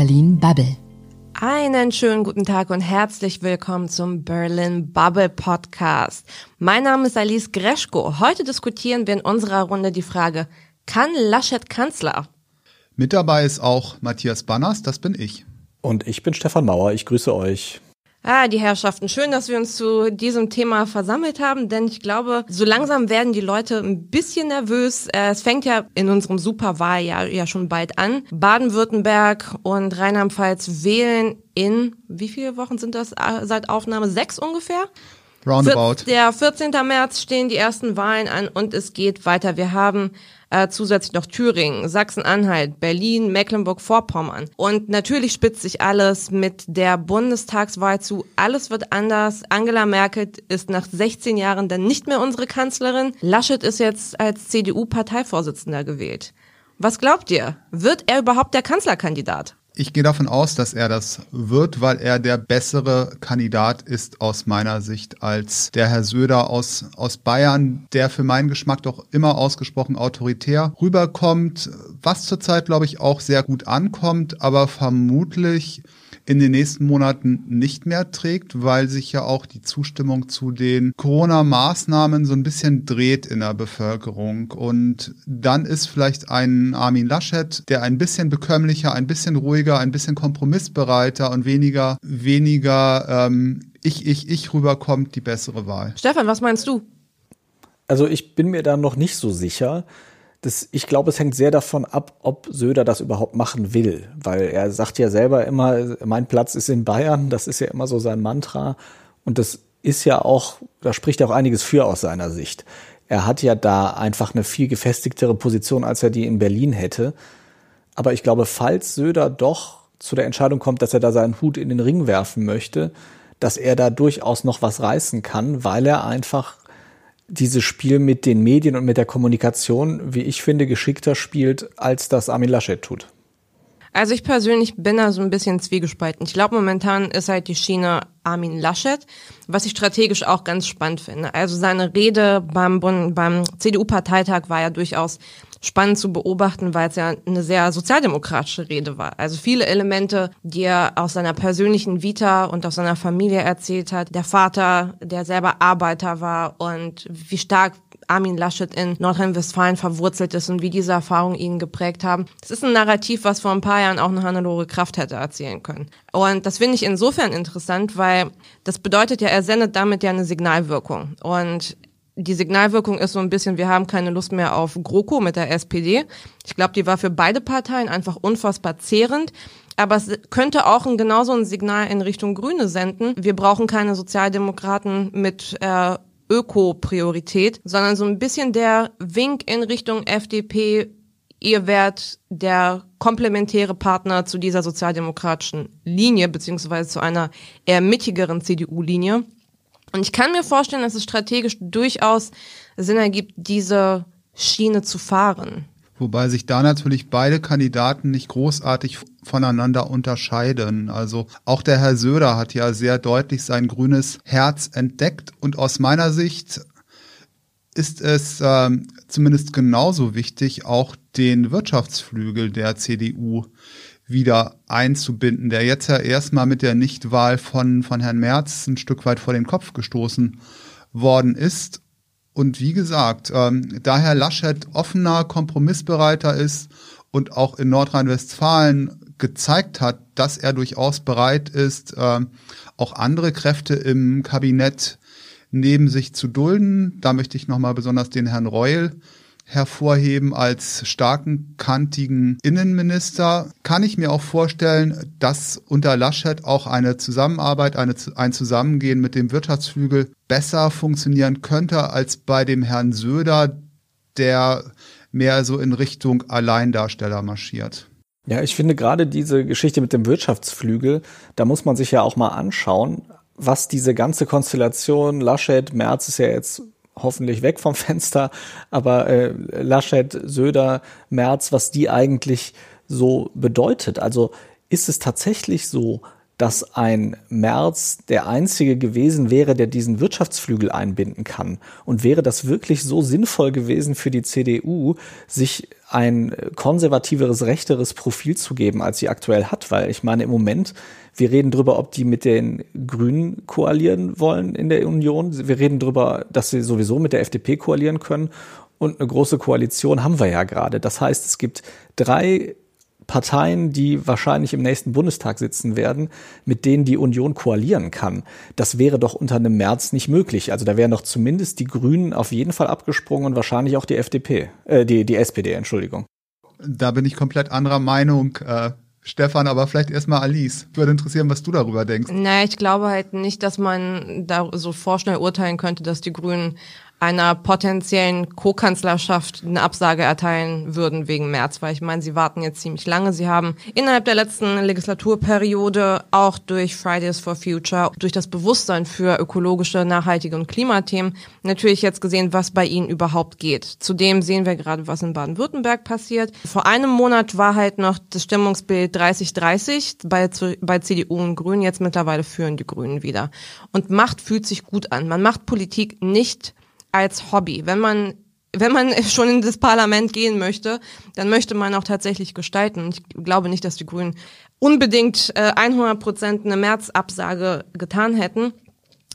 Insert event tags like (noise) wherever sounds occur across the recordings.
Berlin Bubble. Einen schönen guten Tag und herzlich willkommen zum Berlin Bubble Podcast. Mein Name ist Alice Greschko. Heute diskutieren wir in unserer Runde die Frage, kann Laschet Kanzler? Mit dabei ist auch Matthias Banners, das bin ich. Und ich bin Stefan Mauer, ich grüße euch. Ah, die Herrschaften, schön, dass wir uns zu diesem Thema versammelt haben, denn ich glaube, so langsam werden die Leute ein bisschen nervös. Äh, es fängt ja in unserem Superwahljahr ja schon bald an. Baden-Württemberg und Rheinland-Pfalz wählen in, wie viele Wochen sind das äh, seit Aufnahme? Sechs ungefähr? Roundabout. Der 14. März stehen die ersten Wahlen an und es geht weiter. Wir haben äh, zusätzlich noch Thüringen, Sachsen-Anhalt, Berlin, Mecklenburg-Vorpommern. Und natürlich spitzt sich alles mit der Bundestagswahl zu. Alles wird anders. Angela Merkel ist nach 16 Jahren dann nicht mehr unsere Kanzlerin. Laschet ist jetzt als CDU-Parteivorsitzender gewählt. Was glaubt ihr? Wird er überhaupt der Kanzlerkandidat? Ich gehe davon aus, dass er das wird, weil er der bessere Kandidat ist aus meiner Sicht als der Herr Söder aus, aus Bayern, der für meinen Geschmack doch immer ausgesprochen autoritär rüberkommt, was zurzeit, glaube ich, auch sehr gut ankommt, aber vermutlich in den nächsten Monaten nicht mehr trägt, weil sich ja auch die Zustimmung zu den Corona-Maßnahmen so ein bisschen dreht in der Bevölkerung. Und dann ist vielleicht ein Armin Laschet, der ein bisschen bekömmlicher, ein bisschen ruhiger, ein bisschen kompromissbereiter und weniger, weniger ähm, ich, ich, ich rüberkommt, die bessere Wahl. Stefan, was meinst du? Also ich bin mir da noch nicht so sicher. Das, ich glaube, es hängt sehr davon ab, ob Söder das überhaupt machen will, weil er sagt ja selber immer, mein Platz ist in Bayern, das ist ja immer so sein Mantra und das ist ja auch, da spricht auch einiges für aus seiner Sicht. Er hat ja da einfach eine viel gefestigtere Position, als er die in Berlin hätte. Aber ich glaube, falls Söder doch zu der Entscheidung kommt, dass er da seinen Hut in den Ring werfen möchte, dass er da durchaus noch was reißen kann, weil er einfach dieses Spiel mit den Medien und mit der Kommunikation, wie ich finde, geschickter spielt, als das Armin Laschet tut. Also ich persönlich bin da so ein bisschen zwiegespalten. Ich glaube, momentan ist halt die Schiene Armin Laschet, was ich strategisch auch ganz spannend finde. Also seine Rede beim, beim CDU-Parteitag war ja durchaus spannend zu beobachten, weil es ja eine sehr sozialdemokratische Rede war. Also viele Elemente, die er aus seiner persönlichen Vita und aus seiner Familie erzählt hat. Der Vater, der selber Arbeiter war und wie stark Armin Laschet in Nordrhein-Westfalen verwurzelt ist und wie diese Erfahrungen ihn geprägt haben. Das ist ein Narrativ, was vor ein paar Jahren auch eine Hannelore Kraft hätte erzählen können. Und das finde ich insofern interessant, weil das bedeutet ja, er sendet damit ja eine Signalwirkung. Und die Signalwirkung ist so ein bisschen, wir haben keine Lust mehr auf GroKo mit der SPD. Ich glaube, die war für beide Parteien einfach unfassbar zehrend. Aber es könnte auch ein, genauso ein Signal in Richtung Grüne senden. Wir brauchen keine Sozialdemokraten mit äh, Öko-Priorität, sondern so ein bisschen der Wink in Richtung FDP, ihr werdet der komplementäre Partner zu dieser sozialdemokratischen Linie, beziehungsweise zu einer eher mittigeren CDU-Linie. Und ich kann mir vorstellen, dass es strategisch durchaus Sinn ergibt, diese Schiene zu fahren. Wobei sich da natürlich beide Kandidaten nicht großartig voneinander unterscheiden. Also auch der Herr Söder hat ja sehr deutlich sein grünes Herz entdeckt und aus meiner Sicht ist es äh, zumindest genauso wichtig, auch den Wirtschaftsflügel der CDU wieder einzubinden, der jetzt ja erstmal mit der Nichtwahl von, von Herrn Merz ein Stück weit vor den Kopf gestoßen worden ist. Und wie gesagt, ähm, da Herr Laschet offener, kompromissbereiter ist und auch in Nordrhein-Westfalen gezeigt hat, dass er durchaus bereit ist, äh, auch andere Kräfte im Kabinett neben sich zu dulden. Da möchte ich nochmal besonders den Herrn Reul hervorheben als starken, kantigen Innenminister. Kann ich mir auch vorstellen, dass unter Laschet auch eine Zusammenarbeit, eine, ein Zusammengehen mit dem Wirtschaftsflügel besser funktionieren könnte als bei dem Herrn Söder, der mehr so in Richtung Alleindarsteller marschiert. Ja, ich finde gerade diese Geschichte mit dem Wirtschaftsflügel, da muss man sich ja auch mal anschauen, was diese ganze Konstellation Laschet, Merz ist ja jetzt hoffentlich weg vom (laughs) Fenster, aber äh, Laschet, Söder, Merz, was die eigentlich so bedeutet. Also ist es tatsächlich so, dass ein März der einzige gewesen wäre, der diesen Wirtschaftsflügel einbinden kann. Und wäre das wirklich so sinnvoll gewesen für die CDU, sich ein konservativeres, rechteres Profil zu geben, als sie aktuell hat? Weil ich meine, im Moment wir reden darüber, ob die mit den Grünen koalieren wollen in der Union. Wir reden darüber, dass sie sowieso mit der FDP koalieren können. Und eine große Koalition haben wir ja gerade. Das heißt, es gibt drei Parteien, die wahrscheinlich im nächsten Bundestag sitzen werden, mit denen die Union koalieren kann. Das wäre doch unter einem März nicht möglich. Also da wären doch zumindest die Grünen auf jeden Fall abgesprungen und wahrscheinlich auch die FDP, äh, die, die SPD, Entschuldigung. Da bin ich komplett anderer Meinung. Äh, Stefan, aber vielleicht erstmal Alice. Würde interessieren, was du darüber denkst. Naja, ich glaube halt nicht, dass man da so vorschnell urteilen könnte, dass die Grünen einer potenziellen Co-Kanzlerschaft eine Absage erteilen würden wegen März, weil ich meine, sie warten jetzt ziemlich lange. Sie haben innerhalb der letzten Legislaturperiode auch durch Fridays for Future, durch das Bewusstsein für ökologische, nachhaltige und Klimathemen natürlich jetzt gesehen, was bei ihnen überhaupt geht. Zudem sehen wir gerade, was in Baden-Württemberg passiert. Vor einem Monat war halt noch das Stimmungsbild 30-30 bei, bei CDU und Grünen. Jetzt mittlerweile führen die Grünen wieder. Und Macht fühlt sich gut an. Man macht Politik nicht als Hobby. Wenn man wenn man (laughs) schon in das Parlament gehen möchte, dann möchte man auch tatsächlich gestalten. Ich glaube nicht, dass die Grünen unbedingt äh, 100 Prozent eine Märzabsage getan hätten.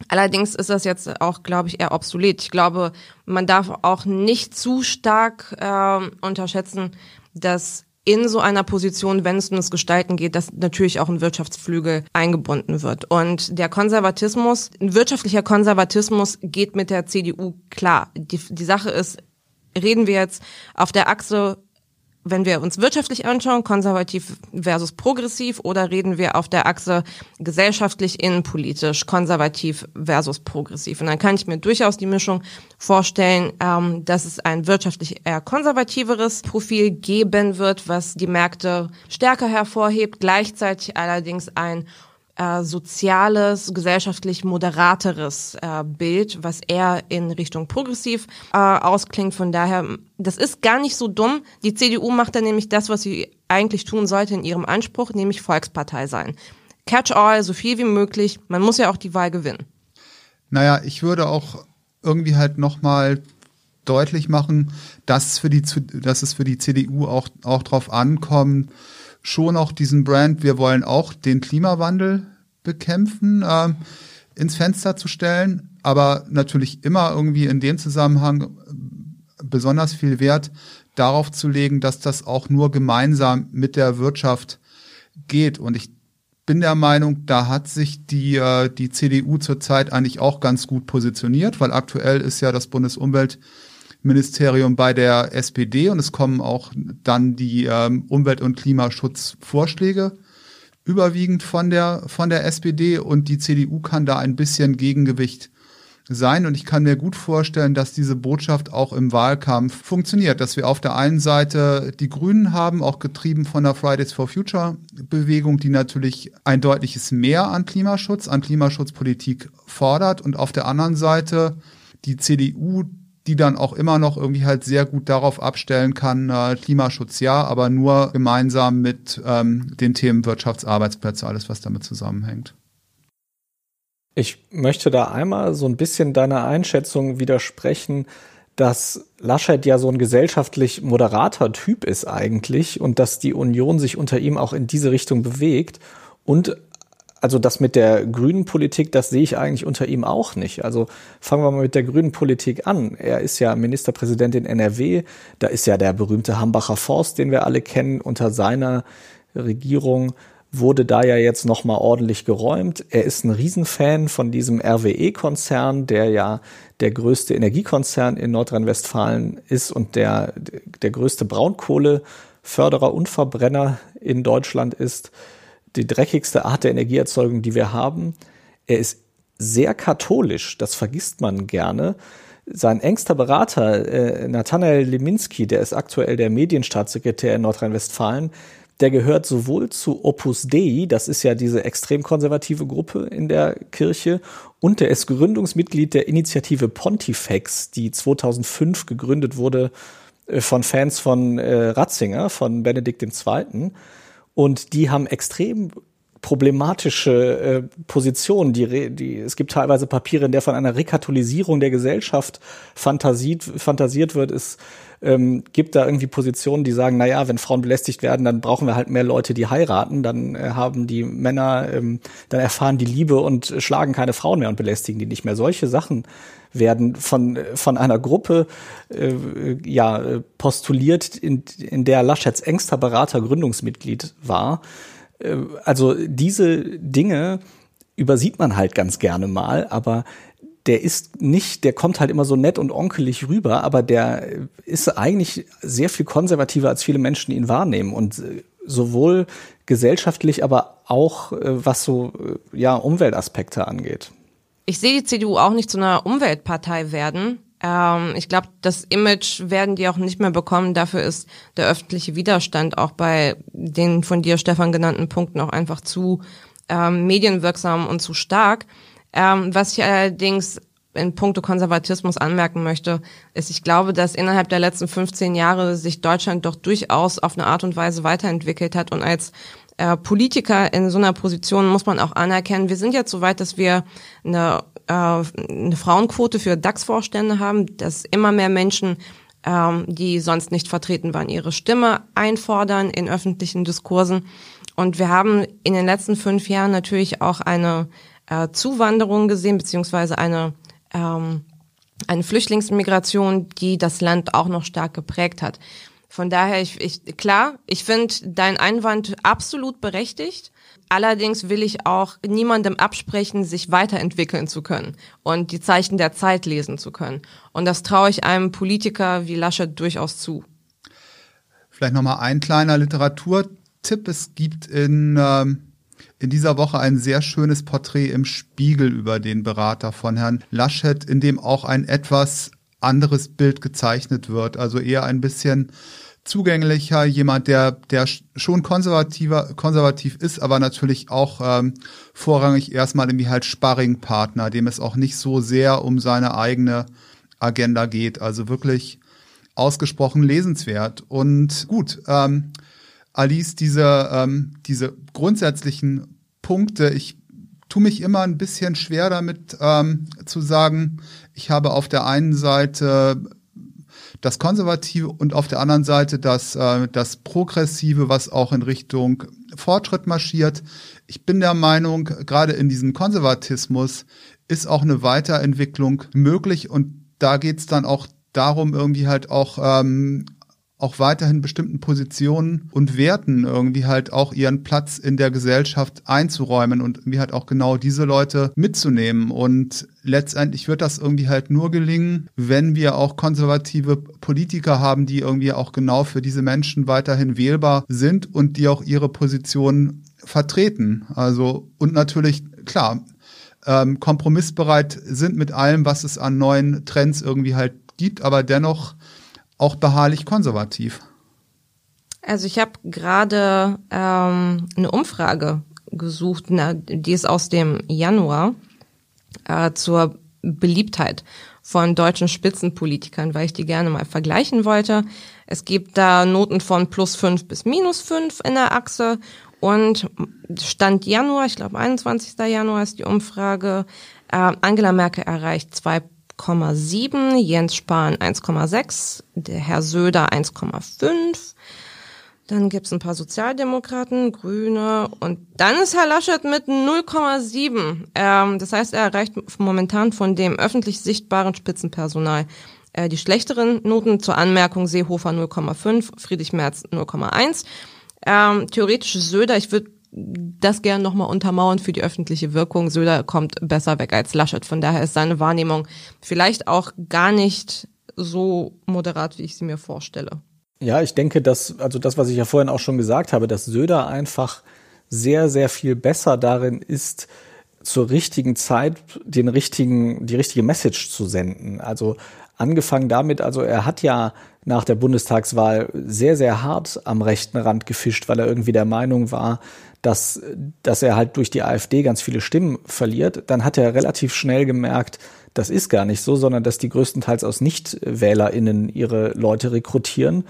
Allerdings ist das jetzt auch, glaube ich, eher obsolet. Ich glaube, man darf auch nicht zu stark äh, unterschätzen, dass in so einer Position, wenn es um das Gestalten geht, dass natürlich auch ein Wirtschaftsflügel eingebunden wird. Und der Konservatismus, ein wirtschaftlicher Konservatismus geht mit der CDU klar. Die, die Sache ist, reden wir jetzt auf der Achse wenn wir uns wirtschaftlich anschauen, konservativ versus progressiv, oder reden wir auf der Achse gesellschaftlich innenpolitisch, konservativ versus progressiv? Und dann kann ich mir durchaus die Mischung vorstellen, ähm, dass es ein wirtschaftlich eher konservativeres Profil geben wird, was die Märkte stärker hervorhebt, gleichzeitig allerdings ein äh, soziales, gesellschaftlich moderateres äh, Bild, was eher in Richtung progressiv äh, ausklingt. Von daher, das ist gar nicht so dumm. Die CDU macht dann nämlich das, was sie eigentlich tun sollte in ihrem Anspruch, nämlich Volkspartei sein. Catch all, so viel wie möglich. Man muss ja auch die Wahl gewinnen. Naja, ich würde auch irgendwie halt nochmal deutlich machen, dass, für die, dass es für die CDU auch, auch drauf ankommt, schon auch diesen Brand, wir wollen auch den Klimawandel bekämpfen, äh, ins Fenster zu stellen, aber natürlich immer irgendwie in dem Zusammenhang äh, besonders viel Wert darauf zu legen, dass das auch nur gemeinsam mit der Wirtschaft geht. Und ich bin der Meinung, da hat sich die, äh, die CDU zurzeit eigentlich auch ganz gut positioniert, weil aktuell ist ja das Bundesumwelt Ministerium bei der SPD und es kommen auch dann die ähm, Umwelt- und Klimaschutzvorschläge überwiegend von der, von der SPD und die CDU kann da ein bisschen Gegengewicht sein. Und ich kann mir gut vorstellen, dass diese Botschaft auch im Wahlkampf funktioniert, dass wir auf der einen Seite die Grünen haben, auch getrieben von der Fridays for Future Bewegung, die natürlich ein deutliches Mehr an Klimaschutz, an Klimaschutzpolitik fordert und auf der anderen Seite die CDU, die dann auch immer noch irgendwie halt sehr gut darauf abstellen kann, äh, Klimaschutz ja, aber nur gemeinsam mit ähm, den Themen Wirtschaftsarbeitsplätze, alles was damit zusammenhängt. Ich möchte da einmal so ein bisschen deiner Einschätzung widersprechen, dass Laschet ja so ein gesellschaftlich moderater Typ ist eigentlich und dass die Union sich unter ihm auch in diese Richtung bewegt und also das mit der grünen Politik, das sehe ich eigentlich unter ihm auch nicht. Also fangen wir mal mit der grünen Politik an. Er ist ja Ministerpräsident in NRW. Da ist ja der berühmte Hambacher Forst, den wir alle kennen. Unter seiner Regierung wurde da ja jetzt nochmal ordentlich geräumt. Er ist ein Riesenfan von diesem RWE-Konzern, der ja der größte Energiekonzern in Nordrhein-Westfalen ist und der, der größte Braunkohleförderer und Verbrenner in Deutschland ist die dreckigste Art der Energieerzeugung, die wir haben. Er ist sehr katholisch, das vergisst man gerne. Sein engster Berater, äh, Nathanael Leminski, der ist aktuell der Medienstaatssekretär in Nordrhein-Westfalen, der gehört sowohl zu Opus Dei, das ist ja diese extrem konservative Gruppe in der Kirche, und der ist Gründungsmitglied der Initiative Pontifex, die 2005 gegründet wurde äh, von Fans von äh, Ratzinger, von Benedikt II. Und die haben extrem problematische äh, Position. Die, die, es gibt teilweise Papiere, in der von einer Rekatholisierung der Gesellschaft fantasiert, fantasiert wird. Es ähm, gibt da irgendwie Positionen, die sagen, na ja, wenn Frauen belästigt werden, dann brauchen wir halt mehr Leute, die heiraten. Dann äh, haben die Männer, ähm, dann erfahren die Liebe und schlagen keine Frauen mehr und belästigen die nicht mehr. Solche Sachen werden von, von einer Gruppe äh, ja, postuliert, in, in der Laschets engster Berater Gründungsmitglied war. Äh, also diese Dinge übersieht man halt ganz gerne mal, aber der ist nicht, der kommt halt immer so nett und onkelig rüber, aber der ist eigentlich sehr viel konservativer, als viele Menschen ihn wahrnehmen und äh, sowohl gesellschaftlich, aber auch äh, was so ja Umweltaspekte angeht. Ich sehe die CDU auch nicht zu einer Umweltpartei werden. Ähm, ich glaube, das Image werden die auch nicht mehr bekommen. Dafür ist der öffentliche Widerstand auch bei den von dir, Stefan, genannten Punkten auch einfach zu ähm, medienwirksam und zu stark. Ähm, was ich allerdings in puncto Konservatismus anmerken möchte, ist, ich glaube, dass innerhalb der letzten 15 Jahre sich Deutschland doch durchaus auf eine Art und Weise weiterentwickelt hat und als äh, Politiker in so einer Position muss man auch anerkennen, wir sind jetzt so weit, dass wir eine, äh, eine Frauenquote für DAX-Vorstände haben, dass immer mehr Menschen, ähm, die sonst nicht vertreten waren, ihre Stimme einfordern in öffentlichen Diskursen. Und wir haben in den letzten fünf Jahren natürlich auch eine äh, Zuwanderung gesehen, beziehungsweise eine ähm, eine Flüchtlingsmigration, die das Land auch noch stark geprägt hat. Von daher, ich, ich klar, ich finde dein Einwand absolut berechtigt. Allerdings will ich auch niemandem absprechen, sich weiterentwickeln zu können und die Zeichen der Zeit lesen zu können. Und das traue ich einem Politiker wie Laschet durchaus zu. Vielleicht nochmal ein kleiner Literaturtipp. Es gibt in, ähm, in dieser Woche ein sehr schönes Porträt im Spiegel über den Berater von Herrn Laschet, in dem auch ein etwas anderes Bild gezeichnet wird. Also eher ein bisschen zugänglicher, jemand, der, der schon konservativer, konservativ ist, aber natürlich auch ähm, vorrangig erstmal irgendwie halt Sparringpartner, dem es auch nicht so sehr um seine eigene Agenda geht. Also wirklich ausgesprochen lesenswert. Und gut, ähm, Alice, diese, ähm, diese grundsätzlichen Punkte, ich tue mich immer ein bisschen schwer damit ähm, zu sagen, ich habe auf der einen Seite das Konservative und auf der anderen Seite das, äh, das Progressive, was auch in Richtung Fortschritt marschiert. Ich bin der Meinung, gerade in diesem Konservatismus ist auch eine Weiterentwicklung möglich und da geht's dann auch darum, irgendwie halt auch ähm, auch weiterhin bestimmten Positionen und Werten irgendwie halt auch ihren Platz in der Gesellschaft einzuräumen und irgendwie halt auch genau diese Leute mitzunehmen. Und letztendlich wird das irgendwie halt nur gelingen, wenn wir auch konservative Politiker haben, die irgendwie auch genau für diese Menschen weiterhin wählbar sind und die auch ihre Positionen vertreten. Also, und natürlich, klar, ähm, kompromissbereit sind mit allem, was es an neuen Trends irgendwie halt gibt, aber dennoch auch beharrlich konservativ? Also ich habe gerade ähm, eine Umfrage gesucht, na, die ist aus dem Januar äh, zur Beliebtheit von deutschen Spitzenpolitikern, weil ich die gerne mal vergleichen wollte. Es gibt da Noten von plus fünf bis minus fünf in der Achse und Stand Januar, ich glaube 21. Januar ist die Umfrage, äh, Angela Merkel erreicht zwei 1,7, Jens Spahn 1,6, der Herr Söder 1,5. Dann gibt's ein paar Sozialdemokraten, Grüne und dann ist Herr Laschet mit 0,7. Ähm, das heißt, er erreicht momentan von dem öffentlich sichtbaren Spitzenpersonal äh, die schlechteren Noten. Zur Anmerkung Seehofer 0,5, Friedrich Merz 0,1. Ähm, theoretisch Söder, ich würde das gern nochmal untermauern für die öffentliche Wirkung. Söder kommt besser weg als Laschet. Von daher ist seine Wahrnehmung vielleicht auch gar nicht so moderat, wie ich sie mir vorstelle. Ja, ich denke, dass, also das, was ich ja vorhin auch schon gesagt habe, dass Söder einfach sehr, sehr viel besser darin ist, zur richtigen Zeit den richtigen, die richtige Message zu senden. Also angefangen damit, also er hat ja nach der Bundestagswahl sehr, sehr hart am rechten Rand gefischt, weil er irgendwie der Meinung war, dass, dass er halt durch die AfD ganz viele Stimmen verliert. Dann hat er relativ schnell gemerkt, das ist gar nicht so, sondern dass die größtenteils aus NichtwählerInnen ihre Leute rekrutieren.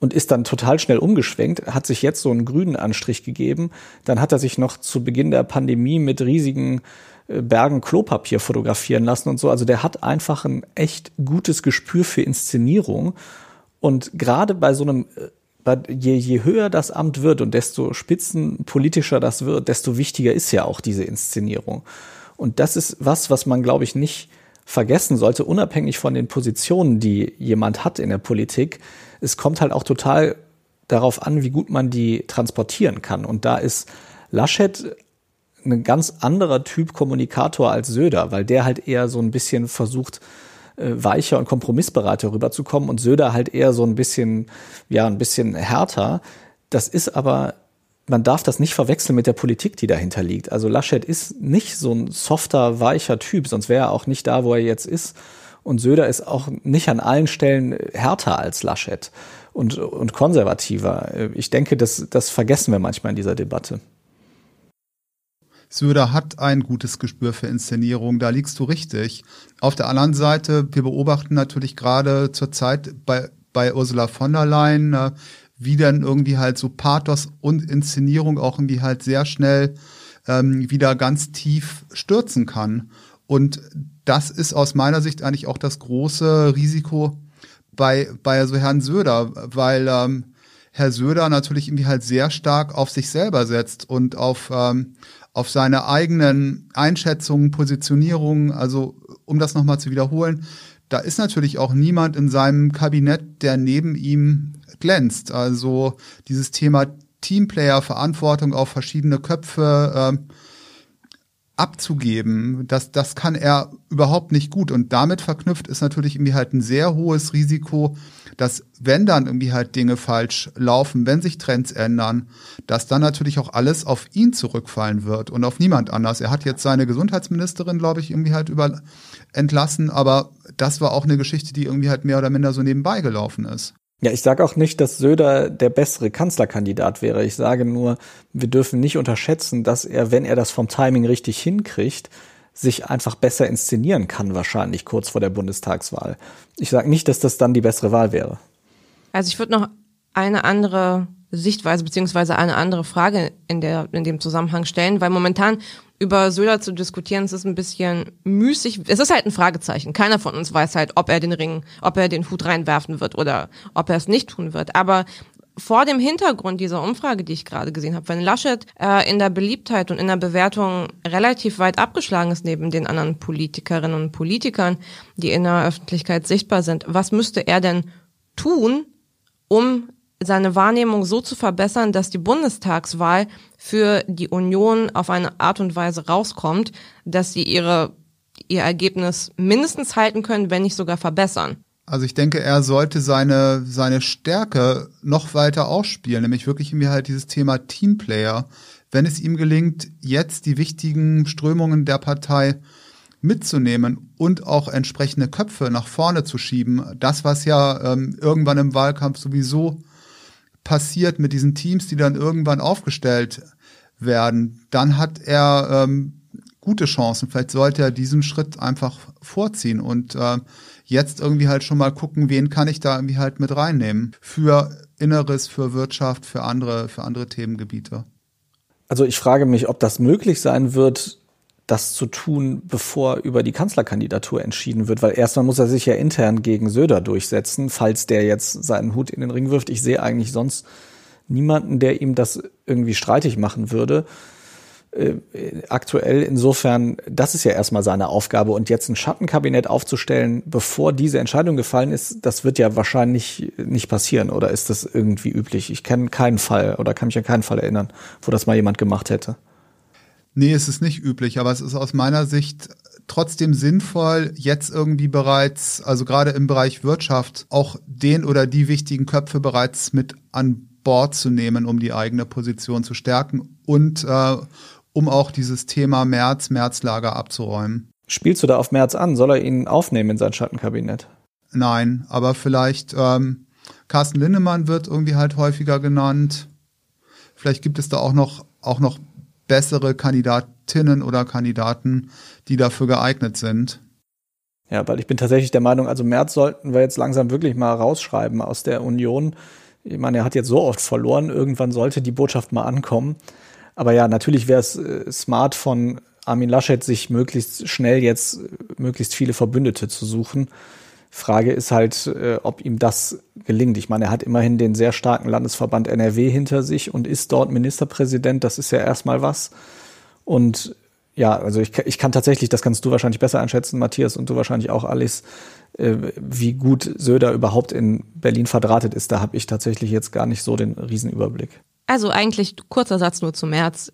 und ist dann total schnell umgeschwenkt, hat sich jetzt so einen grünen Anstrich gegeben. Dann hat er sich noch zu Beginn der Pandemie mit riesigen äh, Bergen Klopapier fotografieren lassen und so. Also der hat einfach ein echt gutes Gespür für Inszenierung. Und gerade bei so einem, äh, je, je höher das Amt wird und desto spitzenpolitischer das wird, desto wichtiger ist ja auch diese Inszenierung. Und das ist was, was man, glaube ich, nicht vergessen sollte, unabhängig von den Positionen, die jemand hat in der Politik es kommt halt auch total darauf an, wie gut man die transportieren kann. Und da ist Laschet ein ganz anderer Typ Kommunikator als Söder, weil der halt eher so ein bisschen versucht, weicher und kompromissbereiter rüberzukommen und Söder halt eher so ein bisschen, ja, ein bisschen härter. Das ist aber, man darf das nicht verwechseln mit der Politik, die dahinter liegt. Also Laschet ist nicht so ein softer, weicher Typ, sonst wäre er auch nicht da, wo er jetzt ist. Und Söder ist auch nicht an allen Stellen härter als Laschet und, und konservativer. Ich denke, das, das vergessen wir manchmal in dieser Debatte. Söder hat ein gutes Gespür für Inszenierung, da liegst du richtig. Auf der anderen Seite, wir beobachten natürlich gerade zurzeit bei, bei Ursula von der Leyen, äh, wie dann irgendwie halt so Pathos und Inszenierung auch irgendwie halt sehr schnell ähm, wieder ganz tief stürzen kann. Und das ist aus meiner Sicht eigentlich auch das große Risiko bei, bei so Herrn Söder, weil ähm, Herr Söder natürlich irgendwie halt sehr stark auf sich selber setzt und auf, ähm, auf seine eigenen Einschätzungen, Positionierungen. Also um das nochmal zu wiederholen, da ist natürlich auch niemand in seinem Kabinett, der neben ihm glänzt. Also dieses Thema Teamplayer, Verantwortung auf verschiedene Köpfe, äh, abzugeben, das, das kann er überhaupt nicht gut. Und damit verknüpft ist natürlich irgendwie halt ein sehr hohes Risiko, dass wenn dann irgendwie halt Dinge falsch laufen, wenn sich Trends ändern, dass dann natürlich auch alles auf ihn zurückfallen wird und auf niemand anders. Er hat jetzt seine Gesundheitsministerin, glaube ich, irgendwie halt über entlassen, aber das war auch eine Geschichte, die irgendwie halt mehr oder minder so nebenbei gelaufen ist. Ja, ich sage auch nicht, dass Söder der bessere Kanzlerkandidat wäre. Ich sage nur, wir dürfen nicht unterschätzen, dass er, wenn er das vom Timing richtig hinkriegt, sich einfach besser inszenieren kann, wahrscheinlich kurz vor der Bundestagswahl. Ich sage nicht, dass das dann die bessere Wahl wäre. Also ich würde noch eine andere Sichtweise beziehungsweise eine andere Frage in der in dem Zusammenhang stellen, weil momentan über Söder zu diskutieren, es ist ein bisschen müßig. Es ist halt ein Fragezeichen. Keiner von uns weiß halt, ob er den Ring, ob er den Hut reinwerfen wird oder ob er es nicht tun wird. Aber vor dem Hintergrund dieser Umfrage, die ich gerade gesehen habe, wenn Laschet äh, in der Beliebtheit und in der Bewertung relativ weit abgeschlagen ist neben den anderen Politikerinnen und Politikern, die in der Öffentlichkeit sichtbar sind, was müsste er denn tun, um seine Wahrnehmung so zu verbessern, dass die Bundestagswahl für die Union auf eine Art und Weise rauskommt, dass sie ihre, ihr Ergebnis mindestens halten können, wenn nicht sogar verbessern. Also ich denke, er sollte seine, seine Stärke noch weiter ausspielen, nämlich wirklich irgendwie halt dieses Thema Teamplayer. Wenn es ihm gelingt, jetzt die wichtigen Strömungen der Partei mitzunehmen und auch entsprechende Köpfe nach vorne zu schieben, das, was ja ähm, irgendwann im Wahlkampf sowieso passiert mit diesen Teams, die dann irgendwann aufgestellt werden, dann hat er ähm, gute Chancen. Vielleicht sollte er diesen Schritt einfach vorziehen und äh, jetzt irgendwie halt schon mal gucken, wen kann ich da irgendwie halt mit reinnehmen für Inneres, für Wirtschaft, für andere, für andere Themengebiete. Also ich frage mich, ob das möglich sein wird, das zu tun, bevor über die Kanzlerkandidatur entschieden wird, weil erstmal muss er sich ja intern gegen Söder durchsetzen, falls der jetzt seinen Hut in den Ring wirft. Ich sehe eigentlich sonst niemanden, der ihm das irgendwie streitig machen würde. Äh, aktuell insofern, das ist ja erstmal seine Aufgabe und jetzt ein Schattenkabinett aufzustellen, bevor diese Entscheidung gefallen ist, das wird ja wahrscheinlich nicht passieren oder ist das irgendwie üblich? Ich kenne keinen Fall oder kann mich an keinen Fall erinnern, wo das mal jemand gemacht hätte. Nee, es ist nicht üblich, aber es ist aus meiner Sicht trotzdem sinnvoll, jetzt irgendwie bereits, also gerade im Bereich Wirtschaft, auch den oder die wichtigen Köpfe bereits mit an Bord zu nehmen, um die eigene Position zu stärken und äh, um auch dieses Thema März, Märzlager abzuräumen. Spielst du da auf März an? Soll er ihn aufnehmen in sein Schattenkabinett? Nein, aber vielleicht ähm, Carsten Linnemann wird irgendwie halt häufiger genannt. Vielleicht gibt es da auch noch auch noch bessere Kandidatinnen oder Kandidaten, die dafür geeignet sind. Ja, weil ich bin tatsächlich der Meinung, also März sollten wir jetzt langsam wirklich mal rausschreiben aus der Union. Ich meine, er hat jetzt so oft verloren, irgendwann sollte die Botschaft mal ankommen. Aber ja, natürlich wäre es äh, smart von Armin Laschet, sich möglichst schnell jetzt äh, möglichst viele Verbündete zu suchen. Frage ist halt, äh, ob ihm das gelingt. Ich meine, er hat immerhin den sehr starken Landesverband NRW hinter sich und ist dort Ministerpräsident. Das ist ja erstmal was. Und ja, also ich, ich kann tatsächlich, das kannst du wahrscheinlich besser einschätzen, Matthias, und du wahrscheinlich auch, Alice, äh, wie gut Söder überhaupt in Berlin verdrahtet ist. Da habe ich tatsächlich jetzt gar nicht so den Riesenüberblick. Also eigentlich kurzer Satz nur zum März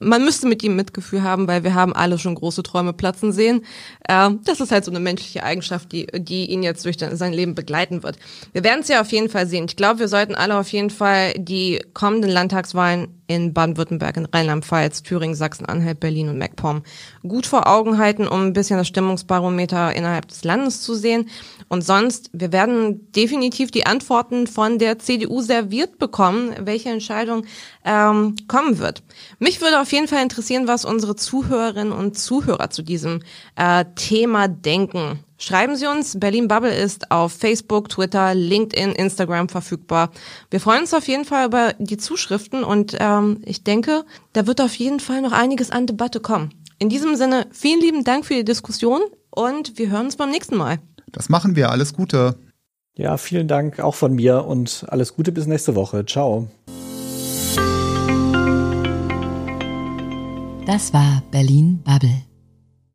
man müsste mit ihm Mitgefühl haben, weil wir haben alle schon große Träume platzen sehen. Äh, das ist halt so eine menschliche Eigenschaft, die, die ihn jetzt durch sein Leben begleiten wird. Wir werden es ja auf jeden Fall sehen. Ich glaube, wir sollten alle auf jeden Fall die kommenden Landtagswahlen in Baden-Württemberg, in Rheinland-Pfalz, Thüringen, Sachsen-Anhalt, Berlin und MacPom gut vor Augen halten, um ein bisschen das Stimmungsbarometer innerhalb des Landes zu sehen. Und sonst, wir werden definitiv die Antworten von der CDU serviert bekommen, welche Entscheidung ähm, kommen wird. Mich würde auf jeden Fall interessieren, was unsere Zuhörerinnen und Zuhörer zu diesem äh, Thema denken. Schreiben Sie uns. Berlin Bubble ist auf Facebook, Twitter, LinkedIn, Instagram verfügbar. Wir freuen uns auf jeden Fall über die Zuschriften und ähm, ich denke, da wird auf jeden Fall noch einiges an Debatte kommen. In diesem Sinne, vielen lieben Dank für die Diskussion und wir hören uns beim nächsten Mal. Das machen wir. Alles Gute. Ja, vielen Dank auch von mir und alles Gute bis nächste Woche. Ciao. Das war Berlin Bubble.